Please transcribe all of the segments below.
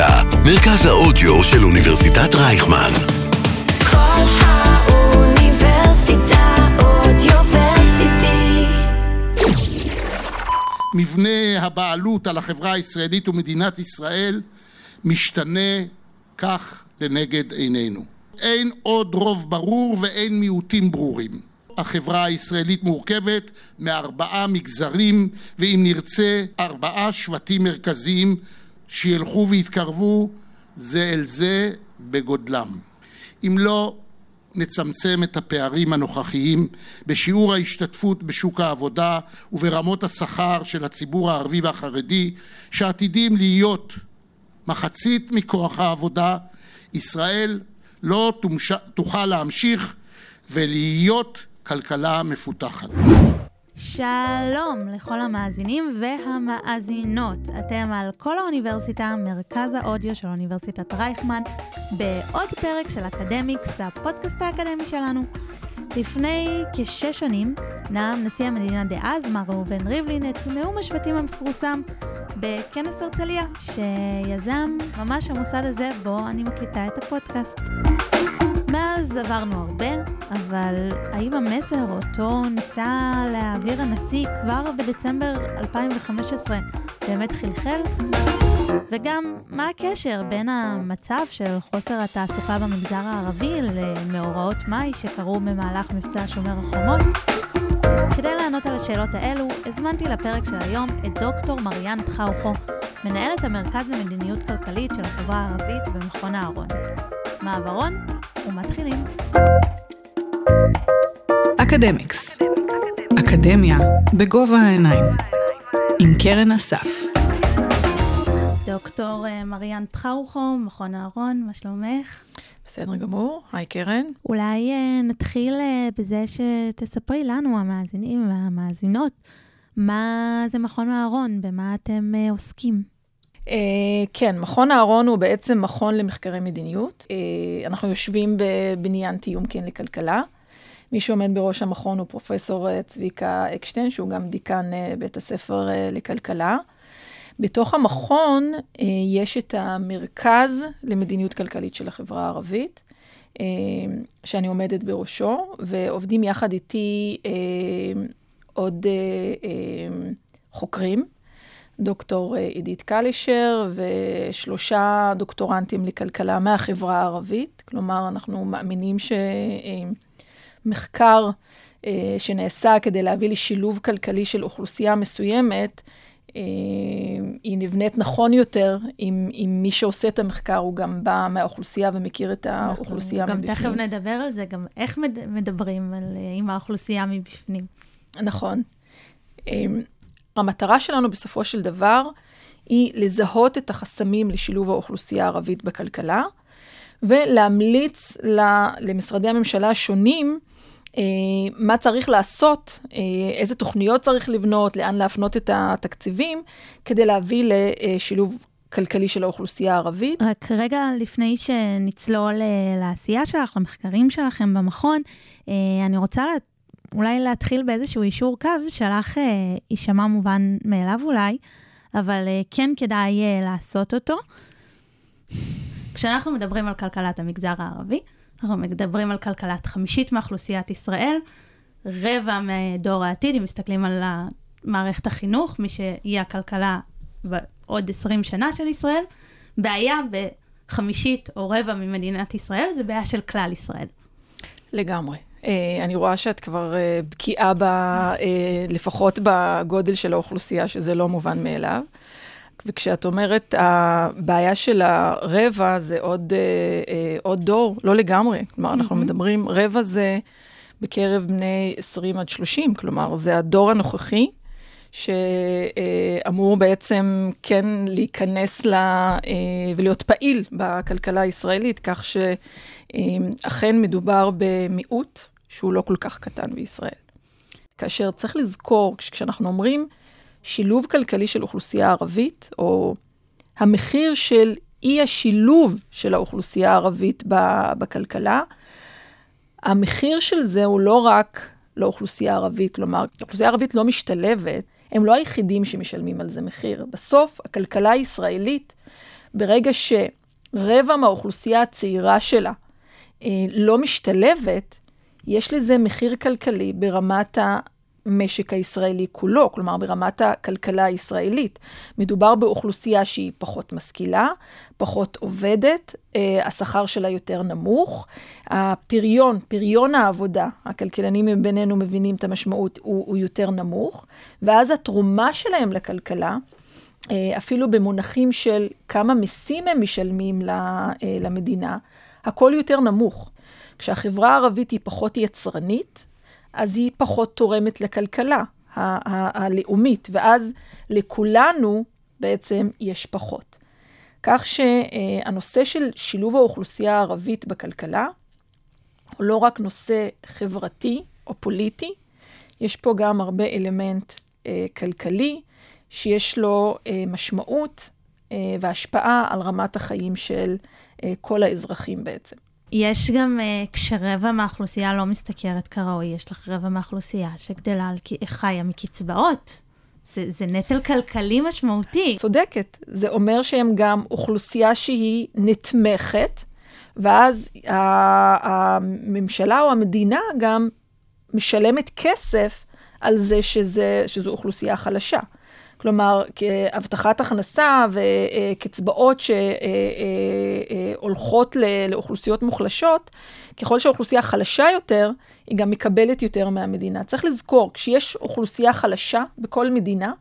האוניברסיטה, מרכז האודיו של אוניברסיטת רייכמן. כל האוניברסיטה אודיוורסיטי. מבנה הבעלות על החברה הישראלית ומדינת ישראל משתנה כך לנגד עינינו. אין עוד רוב ברור ואין מיעוטים ברורים. החברה הישראלית מורכבת מארבעה מגזרים, ואם נרצה, ארבעה שבטים מרכזיים שילכו ויתקרבו זה אל זה בגודלם. אם לא נצמצם את הפערים הנוכחיים בשיעור ההשתתפות בשוק העבודה וברמות השכר של הציבור הערבי והחרדי, שעתידים להיות מחצית מכוח העבודה, ישראל לא. תוכל להמשיך ולהיות כלכלה מפותחת. שלום לכל המאזינים והמאזינות. אתם על כל האוניברסיטה, מרכז האודיו של אוניברסיטת רייכמן, בעוד פרק של אקדמיקס, הפודקאסט האקדמי שלנו. לפני כשש שנים נאם נשיא המדינה דאז, מר ראובן ריבלין, את נאום השבטים המפורסם בכנס הרצליה, שיזם ממש המוסד הזה בו אני מקליטה את הפודקאסט. מאז עברנו הרבה, אבל האם המסר אותו ניסה להעביר הנשיא כבר בדצמבר 2015 באמת חלחל? וגם, מה הקשר בין המצב של חוסר התעסוקה במגזר הערבי למאורעות מאי שקרו במהלך מבצע שומר החומות? כדי לענות על השאלות האלו, הזמנתי לפרק של היום את דוקטור מריאן טחאוכו, מנהלת המרכז למדיניות כלכלית של החברה הערבית במכון אהרון. מעברון ומתחילים. אקדמיקס. אקדמיה בגובה העיניים. עם קרן אסף. דוקטור אה, מריאן טחאוכו, מכון אהרון, מה שלומך? בסדר גמור, היי קרן. אולי אה, נתחיל אה, בזה שתספרי לנו, המאזינים והמאזינות, מה זה מכון אהרון, במה אתם עוסקים. Uh, כן, מכון אהרון הוא בעצם מכון למחקרי מדיניות. Uh, אנחנו יושבים בבניין תיאום כן לכלכלה. מי שעומד בראש המכון הוא פרופסור uh, צביקה אקשטיין, שהוא גם דיקן uh, בית הספר uh, לכלכלה. בתוך המכון יש את המרכז למדיניות כלכלית של החברה הערבית, שאני עומדת בראשו, ועובדים יחד איתי עוד חוקרים. דוקטור עידית קלישר ושלושה דוקטורנטים לכלכלה מהחברה הערבית. כלומר, אנחנו מאמינים שמחקר שנעשה כדי להביא לשילוב כלכלי של אוכלוסייה מסוימת, היא נבנית נכון יותר אם, אם מי שעושה את המחקר הוא גם בא מהאוכלוסייה ומכיר את האוכלוסייה גם מבפנים. תכף נדבר על זה, גם איך מד- מדברים על, אה, עם האוכלוסייה מבפנים. נכון. אמ, המטרה שלנו בסופו של דבר היא לזהות את החסמים לשילוב האוכלוסייה הערבית בכלכלה, ולהמליץ למשרדי הממשלה השונים אה, מה צריך לעשות, אה, איזה תוכניות צריך לבנות, לאן להפנות את התקציבים, כדי להביא לשילוב כלכלי של האוכלוסייה הערבית. רק רגע לפני שנצלול אה, לעשייה שלך, למחקרים שלכם במכון, אני רוצה לה, אולי להתחיל באיזשהו אישור קו, שלך יישמע מובן מאליו אולי, אבל כן כדאי לעשות אותו. כשאנחנו מדברים על כלכלת המגזר הערבי, אנחנו מדברים על כלכלת חמישית מאוכלוסיית ישראל, רבע מדור העתיד, אם מסתכלים על מערכת החינוך, מי שיהיה הכלכלה בעוד 20 שנה של ישראל, בעיה בחמישית או רבע ממדינת ישראל, זה בעיה של כלל ישראל. לגמרי. Uh, אני רואה שאת כבר uh, בקיאה ב, uh, לפחות בגודל של האוכלוסייה, שזה לא מובן מאליו. וכשאת אומרת, הבעיה של הרבע זה עוד, uh, uh, עוד דור, לא לגמרי. כלומר, אנחנו מהמם. מדברים, רבע זה בקרב בני 20 עד 30, כלומר, זה הדור הנוכחי, שאמור בעצם כן להיכנס ל... uh, ולהיות פעיל בכלכלה הישראלית, כך שאכן מדובר במיעוט שהוא לא כל כך קטן בישראל. כאשר צריך לזכור, כש- כשאנחנו אומרים שילוב כלכלי של אוכלוסייה ערבית, או המחיר של אי השילוב של האוכלוסייה הערבית בכלכלה, המחיר של זה הוא לא רק לאוכלוסייה הערבית, כלומר, האוכלוסייה הערבית לא משתלבת, הם לא היחידים שמשלמים על זה מחיר. בסוף, הכלכלה הישראלית ברגע שרבע מהאוכלוסייה הצעירה שלה אה, לא משתלבת, יש לזה מחיר כלכלי ברמת המשק הישראלי כולו, כלומר ברמת הכלכלה הישראלית. מדובר באוכלוסייה שהיא פחות משכילה, פחות עובדת, אה, השכר שלה יותר נמוך, הפריון, פריון העבודה, הכלכלנים מבינינו מבינים את המשמעות, הוא, הוא יותר נמוך, ואז התרומה שלהם לכלכלה, אה, אפילו במונחים של כמה מיסים הם משלמים אה, למדינה, הכל יותר נמוך. כשהחברה הערבית היא פחות יצרנית, אז היא פחות תורמת לכלכלה הלאומית, ואז לכולנו בעצם יש פחות. כך שהנושא של שילוב האוכלוסייה הערבית בכלכלה הוא לא רק נושא חברתי או פוליטי, יש פה גם הרבה אלמנט אה, כלכלי, שיש לו אה, משמעות אה, והשפעה על רמת החיים של אה, כל האזרחים בעצם. יש גם, אה, כשרבע מהאוכלוסייה לא משתכרת כראוי, יש לך רבע מהאוכלוסייה שגדלה, על חיה מקצבאות. זה, זה נטל כלכלי משמעותי. צודקת. זה אומר שהם גם אוכלוסייה שהיא נתמכת, ואז הממשלה או המדינה גם משלמת כסף על זה שזה, שזו אוכלוסייה חלשה. כלומר, הבטחת הכנסה וקצבאות שהולכות לאוכלוסיות מוחלשות, ככל שהאוכלוסייה חלשה יותר, היא גם מקבלת יותר מהמדינה. צריך לזכור, כשיש אוכלוסייה חלשה בכל מדינה,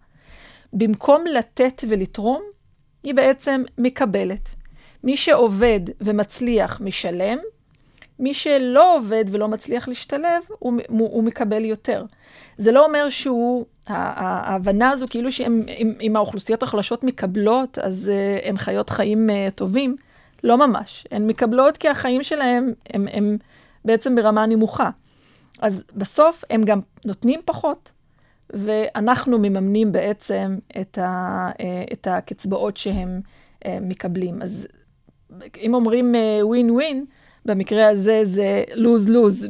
במקום לתת ולתרום, היא בעצם מקבלת. מי שעובד ומצליח משלם, מי שלא עובד ולא מצליח להשתלב, הוא, הוא, הוא מקבל יותר. זה לא אומר שהוא, ההבנה הזו כאילו שאם האוכלוסיות החלשות מקבלות, אז uh, הן חיות חיים uh, טובים, לא ממש. הן מקבלות כי החיים שלהם הם, הם בעצם ברמה נמוכה. אז בסוף הם גם נותנים פחות, ואנחנו מממנים בעצם את, ה, uh, את הקצבאות שהם מקבלים. אז אם אומרים ווין ווין, במקרה הזה זה לוז-לוז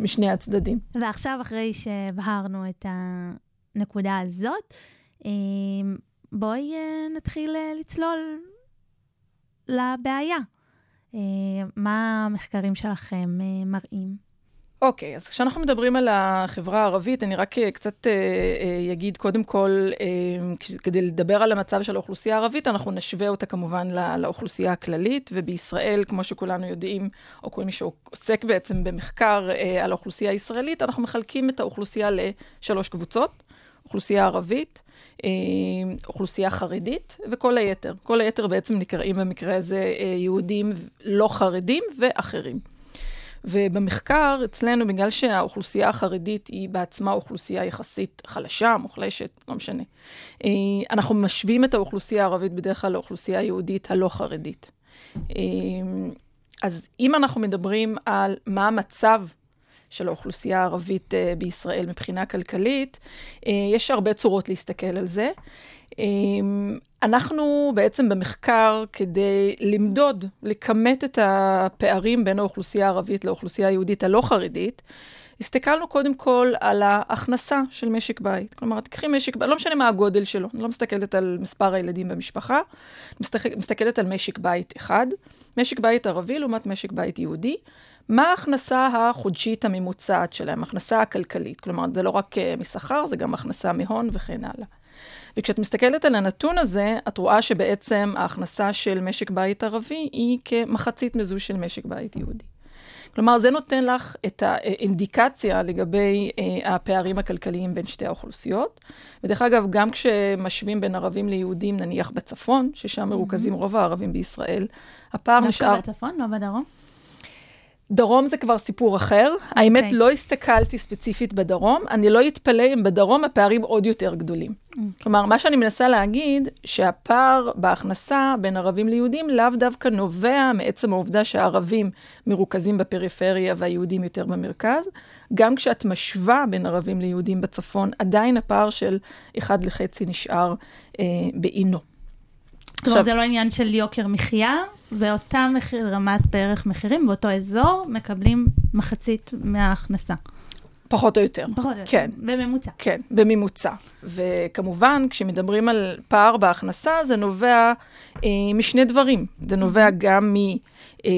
משני הצדדים. ועכשיו, אחרי שהבהרנו את הנקודה הזאת, בואי נתחיל לצלול לבעיה. מה המחקרים שלכם מראים? אוקיי, okay, אז כשאנחנו מדברים על החברה הערבית, אני רק קצת אה, אגיד קודם כל, אה, כדי לדבר על המצב של האוכלוסייה הערבית, אנחנו נשווה אותה כמובן לא, לאוכלוסייה הכללית, ובישראל, כמו שכולנו יודעים, או כל מי שעוסק בעצם במחקר אה, על האוכלוסייה הישראלית, אנחנו מחלקים את האוכלוסייה לשלוש קבוצות, אוכלוסייה ערבית, אה, אוכלוסייה חרדית וכל היתר. כל היתר בעצם נקראים במקרה הזה אה, יהודים לא חרדים ואחרים. ובמחקר אצלנו, בגלל שהאוכלוסייה החרדית היא בעצמה אוכלוסייה יחסית חלשה, מוחלשת, לא משנה, אה, אנחנו משווים את האוכלוסייה הערבית בדרך כלל לאוכלוסייה היהודית הלא חרדית. אז אם אנחנו מדברים על מה המצב של האוכלוסייה הערבית בישראל מבחינה כלכלית, יש הרבה צורות להסתכל על זה. אנחנו בעצם במחקר, כדי למדוד, לכמת את הפערים בין האוכלוסייה הערבית לאוכלוסייה היהודית הלא חרדית, הסתכלנו קודם כל על ההכנסה של משק בית. כלומר, תקחי משק בית, לא משנה מה הגודל שלו, אני לא מסתכלת על מספר הילדים במשפחה, מסתכלת על משק בית אחד, משק בית ערבי לעומת משק בית יהודי. מה ההכנסה החודשית הממוצעת שלהם, הכנסה הכלכלית? כלומר, זה לא רק משכר, זה גם הכנסה מהון וכן הלאה. וכשאת מסתכלת על הנתון הזה, את רואה שבעצם ההכנסה של משק בית ערבי היא כמחצית מזו של משק בית יהודי. כלומר, זה נותן לך את האינדיקציה לגבי אה, הפערים הכלכליים בין שתי האוכלוסיות. ודרך אגב, גם כשמשווים בין ערבים ליהודים, נניח בצפון, ששם מרוכזים mm-hmm. רוב הערבים בישראל, הפער נשאר... דווקא בצפון, לא בדרום? דרום זה כבר סיפור אחר. Okay. האמת, לא הסתכלתי ספציפית בדרום. אני לא אתפלא אם בדרום הפערים עוד יותר גדולים. Okay. כלומר, מה שאני מנסה להגיד, שהפער בהכנסה בין ערבים ליהודים לאו דווקא נובע מעצם העובדה שהערבים מרוכזים בפריפריה והיהודים יותר במרכז. גם כשאת משווה בין ערבים ליהודים בצפון, עדיין הפער של אחד לחצי נשאר אה, בעינו. זאת אומרת, זה לא עניין של יוקר מחיה, באותה מחיר, רמת בערך מחירים, באותו אזור, מקבלים מחצית מההכנסה. פחות או יותר. פחות או יותר, כן. בממוצע. כן, בממוצע. וכמובן, כשמדברים על פער בהכנסה, זה נובע אה, משני דברים. זה נובע גם, מ, אה,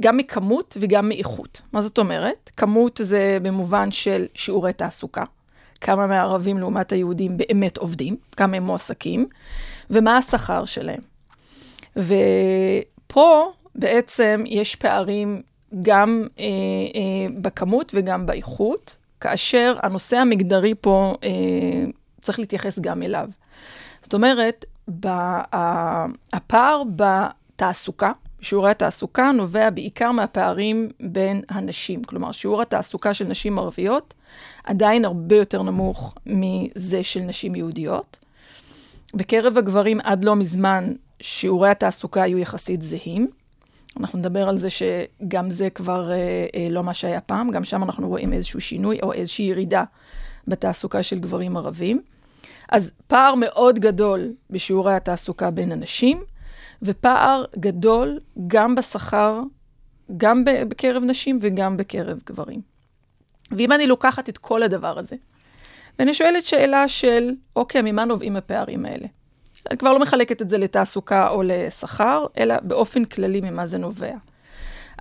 גם מכמות וגם מאיכות. מה זאת אומרת? כמות זה במובן של שיעורי תעסוקה. כמה מהערבים לעומת היהודים באמת עובדים, כמה הם מועסקים, ומה השכר שלהם. ופה בעצם יש פערים גם אה, אה, בכמות וגם באיכות, כאשר הנושא המגדרי פה, אה, צריך להתייחס גם אליו. זאת אומרת, בה, הפער בתעסוקה, שיעורי התעסוקה נובע בעיקר מהפערים בין הנשים. כלומר, שיעור התעסוקה של נשים ערביות עדיין הרבה יותר נמוך מזה של נשים יהודיות. בקרב הגברים עד לא מזמן שיעורי התעסוקה היו יחסית זהים. אנחנו נדבר על זה שגם זה כבר אה, אה, לא מה שהיה פעם, גם שם אנחנו רואים איזשהו שינוי או איזושהי ירידה בתעסוקה של גברים ערבים. אז פער מאוד גדול בשיעורי התעסוקה בין הנשים, ופער גדול גם בשכר, גם בקרב נשים וגם בקרב גברים. ואם אני לוקחת את כל הדבר הזה, ואני שואלת שאלה של, אוקיי, ממה נובעים הפערים האלה? אני כבר לא מחלקת את זה לתעסוקה או לשכר, אלא באופן כללי ממה זה נובע.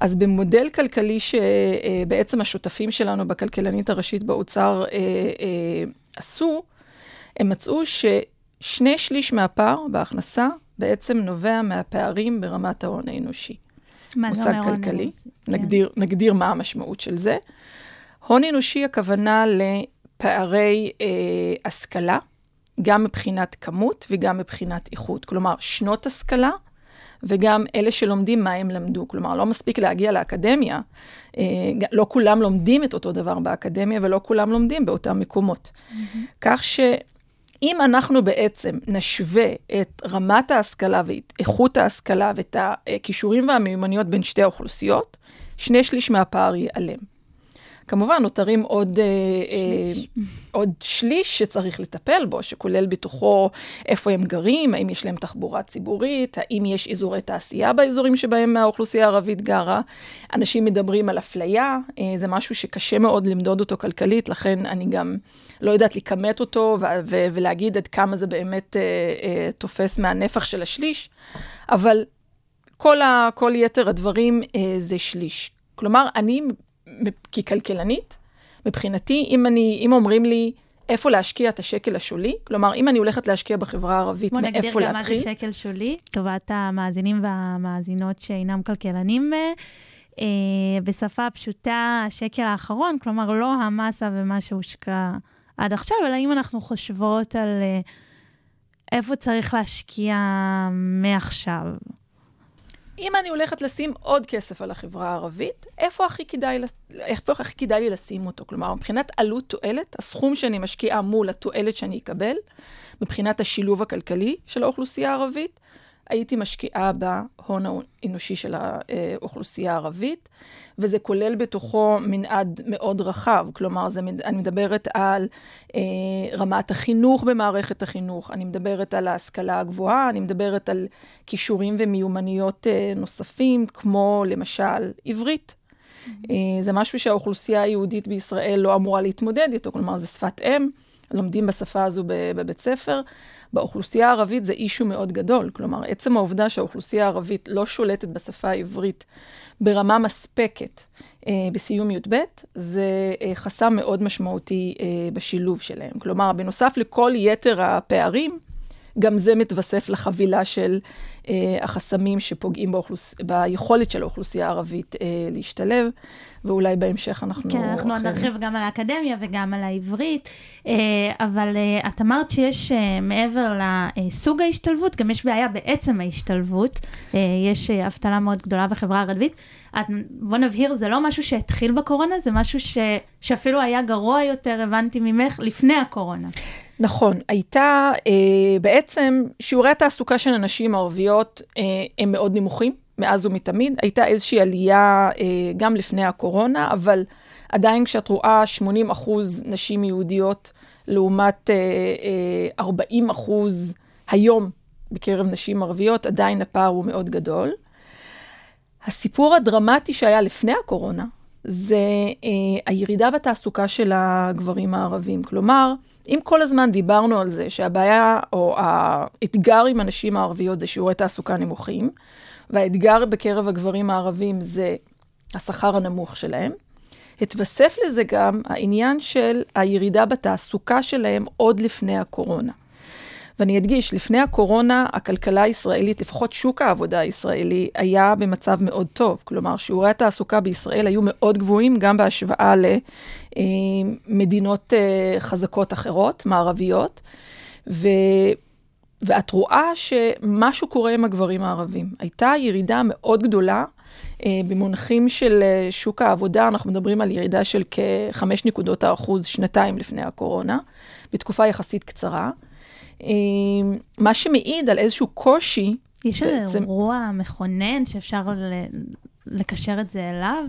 אז במודל כלכלי שבעצם השותפים שלנו בכלכלנית הראשית באוצר אה, אה, עשו, הם מצאו ששני שליש מהפער בהכנסה בעצם נובע מהפערים ברמת ההון האנושי. מה זה אומר הון אנושי? נגדיר, נגדיר מה המשמעות של זה. הון אנושי הכוונה לפערי אה, השכלה, גם מבחינת כמות וגם מבחינת איכות. כלומר, שנות השכלה וגם אלה שלומדים מה הם למדו. כלומר, לא מספיק להגיע לאקדמיה, אה, לא כולם לומדים את אותו דבר באקדמיה ולא כולם לומדים באותם מקומות. Mm-hmm. כך שאם אנחנו בעצם נשווה את רמת ההשכלה ואת איכות ההשכלה ואת הכישורים והמיומנויות בין שתי האוכלוסיות, שני שליש מהפער ייעלם. כמובן, נותרים עוד שליש. אה, עוד שליש שצריך לטפל בו, שכולל בתוכו איפה הם גרים, האם יש להם תחבורה ציבורית, האם יש אזורי תעשייה באזורים שבהם האוכלוסייה הערבית גרה. אנשים מדברים על אפליה, אה, זה משהו שקשה מאוד למדוד אותו כלכלית, לכן אני גם לא יודעת לכמת אותו ו- ו- ולהגיד עד כמה זה באמת אה, אה, תופס מהנפח של השליש, אבל כל, ה- כל יתר הדברים אה, זה שליש. כלומר, אני ככלכלנית, מבחינתי, אם, אני, אם אומרים לי איפה להשקיע את השקל השולי, כלומר, אם אני הולכת להשקיע בחברה הערבית, מאיפה להתחיל... בוא נגדיר גם מה זה שקל שולי, לטובת המאזינים והמאזינות שאינם כלכלנים. אה, בשפה פשוטה, השקל האחרון, כלומר, לא המסה ומה שהושקע עד עכשיו, אלא אם אנחנו חושבות על אה, איפה צריך להשקיע מעכשיו. אם אני הולכת לשים עוד כסף על החברה הערבית, איפה הכי כדאי, איפה הכי כדאי לי לשים אותו? כלומר, מבחינת עלות תועלת, הסכום שאני משקיעה מול התועלת שאני אקבל, מבחינת השילוב הכלכלי של האוכלוסייה הערבית, הייתי משקיעה בהון האנושי של האוכלוסייה הערבית, וזה כולל בתוכו מנעד מאוד רחב. כלומר, זה, אני מדברת על אה, רמת החינוך במערכת החינוך, אני מדברת על ההשכלה הגבוהה, אני מדברת על כישורים ומיומנויות אה, נוספים, כמו למשל עברית. Mm-hmm. אה, זה משהו שהאוכלוסייה היהודית בישראל לא אמורה להתמודד איתו, כלומר, זה שפת אם, לומדים בשפה הזו בבית ספר. באוכלוסייה הערבית זה אישו מאוד גדול. כלומר, עצם העובדה שהאוכלוסייה הערבית לא שולטת בשפה העברית ברמה מספקת אה, בסיום י"ב, זה אה, חסם מאוד משמעותי אה, בשילוב שלהם. כלומר, בנוסף לכל יתר הפערים, גם זה מתווסף לחבילה של אה, החסמים שפוגעים באוכלוס... ביכולת של האוכלוסייה הערבית אה, להשתלב, ואולי בהמשך אנחנו... כן, אנחנו אחרי... נרחיב גם על האקדמיה וגם על העברית, אה, אבל אה, את אמרת שיש אה, מעבר לסוג ההשתלבות, גם יש בעיה בעצם ההשתלבות, אה, יש אה, אבטלה מאוד גדולה בחברה הערבית. את, בוא נבהיר, זה לא משהו שהתחיל בקורונה, זה משהו ש, שאפילו היה גרוע יותר, הבנתי ממך, לפני הקורונה. נכון, הייתה אה, בעצם, שיעורי התעסוקה של הנשים הערביות אה, הם מאוד נמוכים, מאז ומתמיד. הייתה איזושהי עלייה אה, גם לפני הקורונה, אבל עדיין כשאת רואה 80 אחוז נשים יהודיות לעומת אה, אה, 40 אחוז היום בקרב נשים ערביות, עדיין הפער הוא מאוד גדול. הסיפור הדרמטי שהיה לפני הקורונה, זה אה, הירידה בתעסוקה של הגברים הערבים. כלומר, אם כל הזמן דיברנו על זה שהבעיה או האתגר עם הנשים הערביות זה שיעורי תעסוקה נמוכים, והאתגר בקרב הגברים הערבים זה השכר הנמוך שלהם, התווסף לזה גם העניין של הירידה בתעסוקה שלהם עוד לפני הקורונה. ואני אדגיש, לפני הקורונה, הכלכלה הישראלית, לפחות שוק העבודה הישראלי, היה במצב מאוד טוב. כלומר, שיעורי התעסוקה בישראל היו מאוד גבוהים, גם בהשוואה למדינות אה, חזקות אחרות, מערביות. ו... ואת רואה שמשהו קורה עם הגברים הערבים. הייתה ירידה מאוד גדולה. אה, במונחים של אה, שוק העבודה, אנחנו מדברים על ירידה של כ-5 נקודות האחוז שנתיים לפני הקורונה, בתקופה יחסית קצרה. אה, מה שמעיד על איזשהו קושי. יש איזה אירוע מכונן שאפשר לקשר את זה אליו?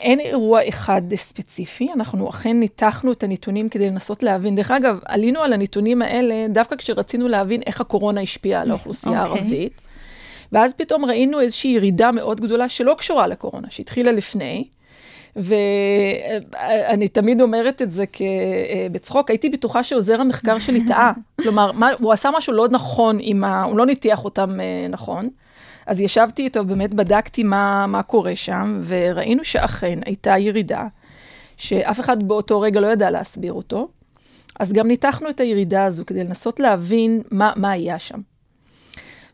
אין אירוע אחד ספציפי, אנחנו אכן ניתחנו את הנתונים כדי לנסות להבין. דרך אגב, עלינו על הנתונים האלה דווקא כשרצינו להבין איך הקורונה השפיעה על האוכלוסייה okay. אוקיי. הערבית. ואז פתאום ראינו איזושהי ירידה מאוד גדולה שלא קשורה לקורונה, שהתחילה לפני. ואני תמיד אומרת את זה בצחוק, הייתי בטוחה שעוזר המחקר שלי טעה. כלומר, מה, הוא עשה משהו לא נכון עם ה... הוא לא ניתח אותם אה, נכון. אז ישבתי איתו, באמת בדקתי מה, מה קורה שם, וראינו שאכן הייתה ירידה, שאף אחד באותו רגע לא ידע להסביר אותו. אז גם ניתחנו את הירידה הזו כדי לנסות להבין מה, מה היה שם.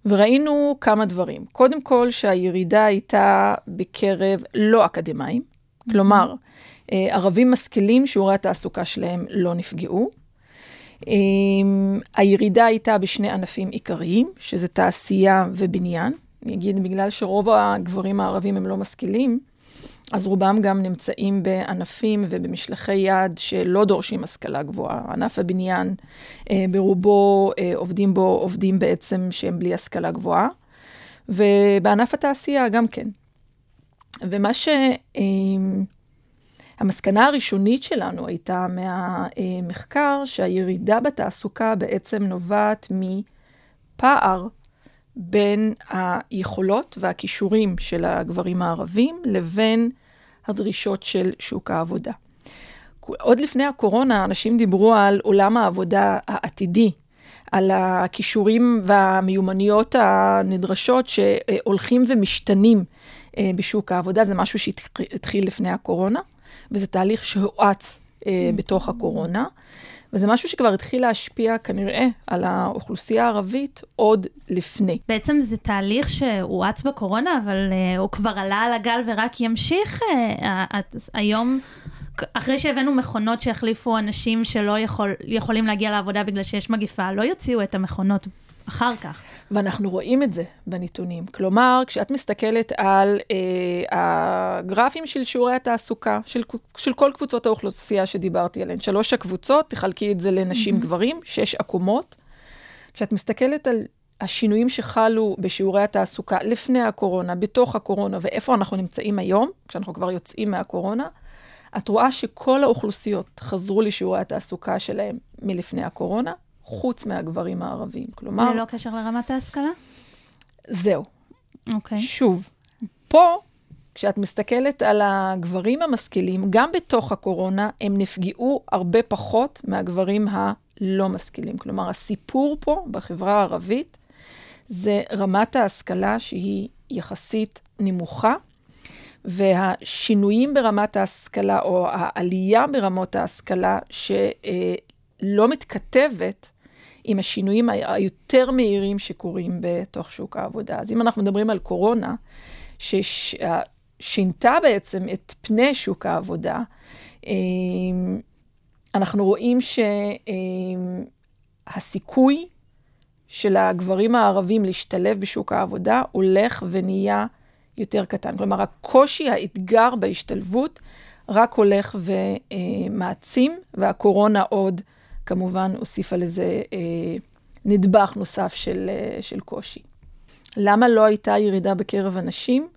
וראינו כמה דברים. קודם כל, שהירידה הייתה בקרב לא אקדמאים. כלומר, אה, ערבים משכילים, שיעורי התעסוקה שלהם לא נפגעו. אה, הירידה הייתה בשני ענפים עיקריים, שזה תעשייה ובניין. אני אגיד, בגלל שרוב הגברים הערבים הם לא משכילים, אז רובם גם נמצאים בענפים ובמשלחי יד שלא דורשים השכלה גבוהה. ענף הבניין, אה, ברובו אה, עובדים בו עובדים בעצם שהם בלי השכלה גבוהה, ובענף התעשייה גם כן. ומה ש... אה, המסקנה הראשונית שלנו הייתה מהמחקר שהירידה בתעסוקה בעצם נובעת מפער בין היכולות והכישורים של הגברים הערבים לבין הדרישות של שוק העבודה. עוד לפני הקורונה אנשים דיברו על עולם העבודה העתידי, על הכישורים והמיומנויות הנדרשות שהולכים ומשתנים בשוק העבודה. זה משהו שהתחיל לפני הקורונה, וזה תהליך שהואץ אה, בתוך הקורונה. וזה משהו שכבר התחיל להשפיע כנראה על האוכלוסייה הערבית עוד לפני. בעצם זה תהליך שהואץ בקורונה, אבל uh, הוא כבר עלה על הגל ורק ימשיך uh, uh, היום. אחרי שהבאנו מכונות שהחליפו אנשים שלא יכול, יכולים להגיע לעבודה בגלל שיש מגיפה, לא יוציאו את המכונות אחר כך. ואנחנו רואים את זה בנתונים. כלומר, כשאת מסתכלת על אה, הגרפים של שיעורי התעסוקה, של, של כל קבוצות האוכלוסייה שדיברתי עליהן, שלוש הקבוצות, תחלקי את זה לנשים mm-hmm. גברים, שש עקומות. כשאת מסתכלת על השינויים שחלו בשיעורי התעסוקה לפני הקורונה, בתוך הקורונה, ואיפה אנחנו נמצאים היום, כשאנחנו כבר יוצאים מהקורונה, את רואה שכל האוכלוסיות חזרו לשיעורי התעסוקה שלהם מלפני הקורונה, חוץ מהגברים הערבים. כלומר... ללא קשר לרמת ההשכלה? זהו. אוקיי. Okay. שוב, פה, כשאת מסתכלת על הגברים המשכילים, גם בתוך הקורונה, הם נפגעו הרבה פחות מהגברים הלא משכילים. כלומר, הסיפור פה בחברה הערבית זה רמת ההשכלה שהיא יחסית נמוכה, והשינויים ברמת ההשכלה, או העלייה ברמות ההשכלה, שלא מתכתבת עם השינויים היותר מהירים שקורים בתוך שוק העבודה. אז אם אנחנו מדברים על קורונה, ששינתה בעצם את פני שוק העבודה, אמ, אנחנו רואים שהסיכוי של הגברים הערבים להשתלב בשוק העבודה הולך ונהיה יותר קטן. כלומר, הקושי, האתגר בהשתלבות רק הולך ומעצים, והקורונה עוד כמובן הוסיפה לזה אה, נדבך נוסף של, אה, של קושי. למה לא הייתה ירידה בקרב הנשים?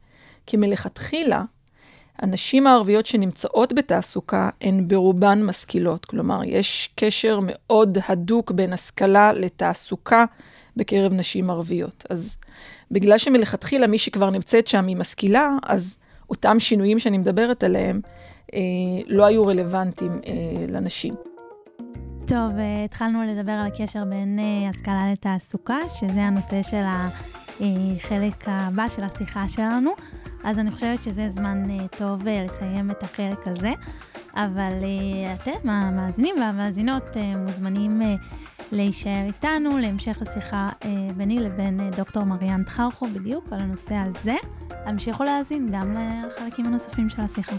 כי מלכתחילה, הנשים הערביות שנמצאות בתעסוקה הן ברובן משכילות. כלומר, יש קשר מאוד הדוק בין השכלה לתעסוקה בקרב נשים ערביות. אז בגלל שמלכתחילה מי שכבר נמצאת שם היא משכילה, אז אותם שינויים שאני מדברת עליהם אה, לא היו רלוונטיים אה, לנשים. טוב, אה, התחלנו לדבר על הקשר בין אה, השכלה לתעסוקה, שזה הנושא של החלק הבא של השיחה שלנו, אז אני חושבת שזה זמן אה, טוב אה, לסיים את החלק הזה. אבל אה, אתם, המאזינים והמאזינות, אה, מוזמנים אה, להישאר איתנו להמשך השיחה אה, ביני לבין אה, דוקטור מריאן טחרחו בדיוק על הנושא הזה. המשיכו להאזין גם לחלקים הנוספים של השיחה.